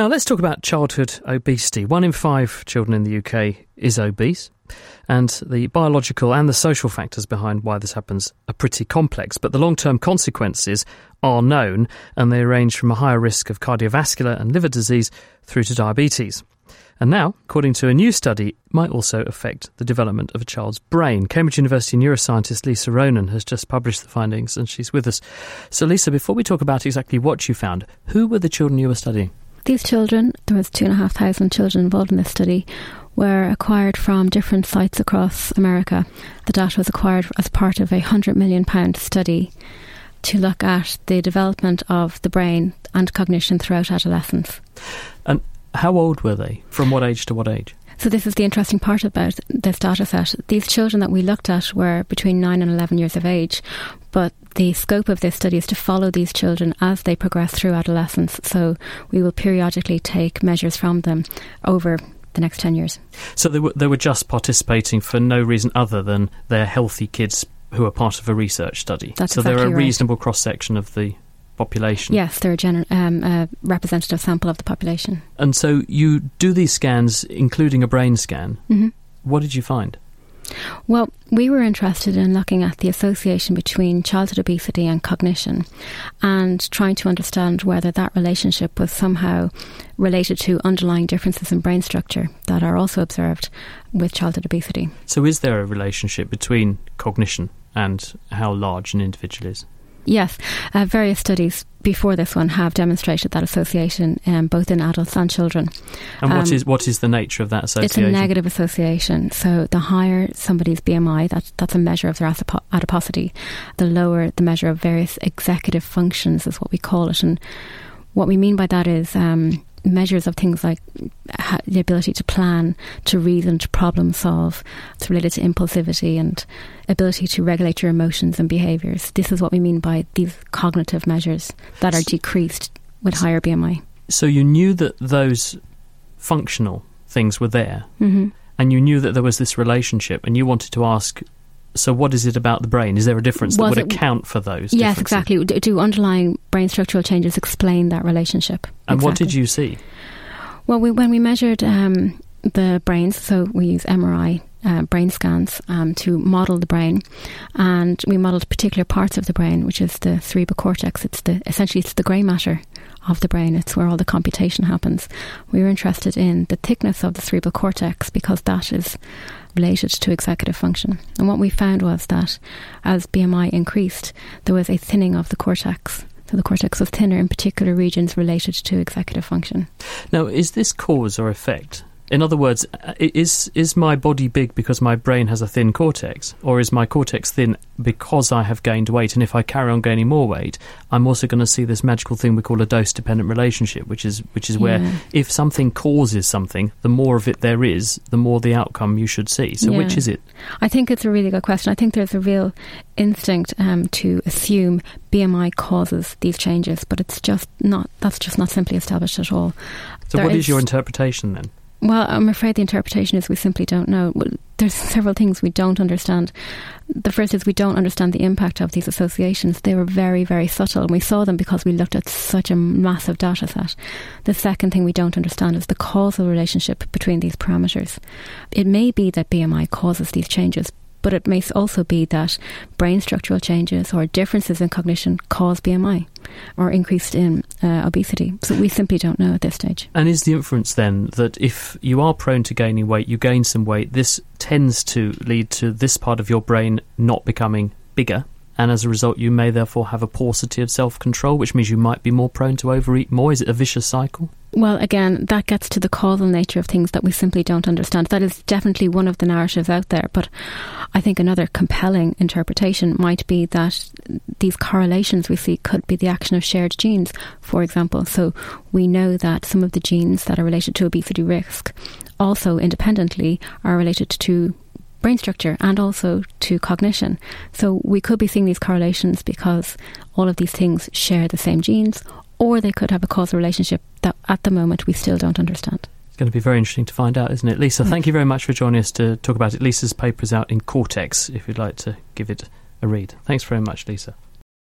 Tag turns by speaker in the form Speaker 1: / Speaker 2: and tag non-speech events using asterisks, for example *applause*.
Speaker 1: Now, let's talk about childhood obesity. One in five children in the UK is obese, and the biological and the social factors behind why this happens are pretty complex. But the long term consequences are known, and they range from a higher risk of cardiovascular and liver disease through to diabetes. And now, according to a new study, might also affect the development of a child's brain. Cambridge University neuroscientist Lisa Ronan has just published the findings, and she's with us. So, Lisa, before we talk about exactly what you found, who were the children you were studying?
Speaker 2: These children, there was two and a half thousand children involved in this study, were acquired from different sites across America. The data was acquired as part of a hundred million pound study to look at the development of the brain and cognition throughout adolescence.
Speaker 1: And how old were they? From what age to what age?
Speaker 2: So this is the interesting part about this data set. These children that we looked at were between 9 and 11 years of age, but the scope of this study is to follow these children as they progress through adolescence. So we will periodically take measures from them over the next 10 years.
Speaker 1: So they were, they were just participating for no reason other than they're healthy kids who are part of a research study.
Speaker 2: That's
Speaker 1: so
Speaker 2: exactly
Speaker 1: they're a
Speaker 2: right.
Speaker 1: reasonable cross section of the population.
Speaker 2: Yes, they're a, gener- um, a representative sample of the population.
Speaker 1: And so you do these scans, including a brain scan.
Speaker 2: hmm
Speaker 1: What did you find?
Speaker 2: Well, we were interested in looking at the association between childhood obesity and cognition and trying to understand whether that relationship was somehow related to underlying differences in brain structure that are also observed with childhood obesity.
Speaker 1: So is there a relationship between cognition and how large an individual is?
Speaker 2: Yes, uh, various studies before this one have demonstrated that association um, both in adults and children.
Speaker 1: And what
Speaker 2: Um,
Speaker 1: is what is the nature of that association?
Speaker 2: It's a negative association. So the higher somebody's BMI, that, that's a measure of their adiposity. The lower the measure of various executive functions is what we call it. And what we mean by that is um, measures of things like the ability to plan, to reason, to problem solve. It's related to impulsivity and ability to regulate your emotions and behaviours. This is what we mean by these cognitive measures that are decreased with higher BMI.
Speaker 1: So you knew that those functional things were there,
Speaker 2: hmm
Speaker 1: and you knew that there was this relationship, and you wanted to ask. So, what is it about the brain? Is there a difference that
Speaker 2: Was
Speaker 1: would
Speaker 2: it-
Speaker 1: account for those?
Speaker 2: Yes, exactly. Do, do underlying brain structural changes explain that relationship?
Speaker 1: And what did you see?
Speaker 2: Well, we, when we measured um, the brains, so we use MRI uh, brain scans um, to model the brain, and we modelled particular parts of the brain, which is the cerebral cortex. It's the essentially it's the grey matter of the brain. It's where all the computation happens. We were interested in the thickness of the cerebral cortex because that is related to executive function. And what we found was that as BMI increased, there was a thinning of the cortex. So the cortex was thinner in particular regions related to executive function.
Speaker 1: Now, is this cause or effect? In other words, uh, is is my body big because my brain has a thin cortex, or is my cortex thin because I have gained weight? And if I carry on gaining more weight, I'm also going to see this magical thing we call a dose-dependent relationship, which is which is where
Speaker 2: Yeah.
Speaker 1: if something causes something, the more of it there is, the more the outcome you should see. So, which is it?
Speaker 2: I think it's a really good question. I think there's a real instinct um, to assume BMI causes these changes, but it's just not. That's just not simply established at all.
Speaker 1: So,
Speaker 2: There
Speaker 1: what is
Speaker 2: is-
Speaker 1: your interpretation then?
Speaker 2: Well, I'm afraid the interpretation is we simply don't know. There's *laughs* several things we don't understand. The first is we don't understand the impact of these associations. They were very, very subtle, and we saw them because we looked at such a massive data set. The second thing we don't understand is the causal relationship between these parameters. It may be that BMI causes these changes, but it may also be that brain structural changes or differences in cognition cause BMI or increased in uh, obesity. So we simply don't know at this stage.
Speaker 1: And is the inference then that if you are prone to gaining weight, you gain some weight, this tends to lead to this part of your brain not becoming bigger? And as a result, you may therefore have a paucity of self control, which means you might be more prone to overeat more. Is it a vicious cycle?
Speaker 2: Well, again, that gets to the causal nature of things that we simply don't understand. That is definitely one of the narratives out there. But I think another compelling interpretation might be that these correlations we see could be the action of shared genes, for example. So we know that some of the genes that are related to obesity risk also independently are related to brain structure and also to cognition. So we could be seeing these correlations because all of these things share the same genes or they could have a causal relationship that at the moment we still don't understand.
Speaker 1: It's going to be very interesting to find out, isn't it? Lisa, thank you very much for joining us to talk about it. Lisa's paper is out in Cortex if you'd like to give it a read. Thanks very much, Lisa.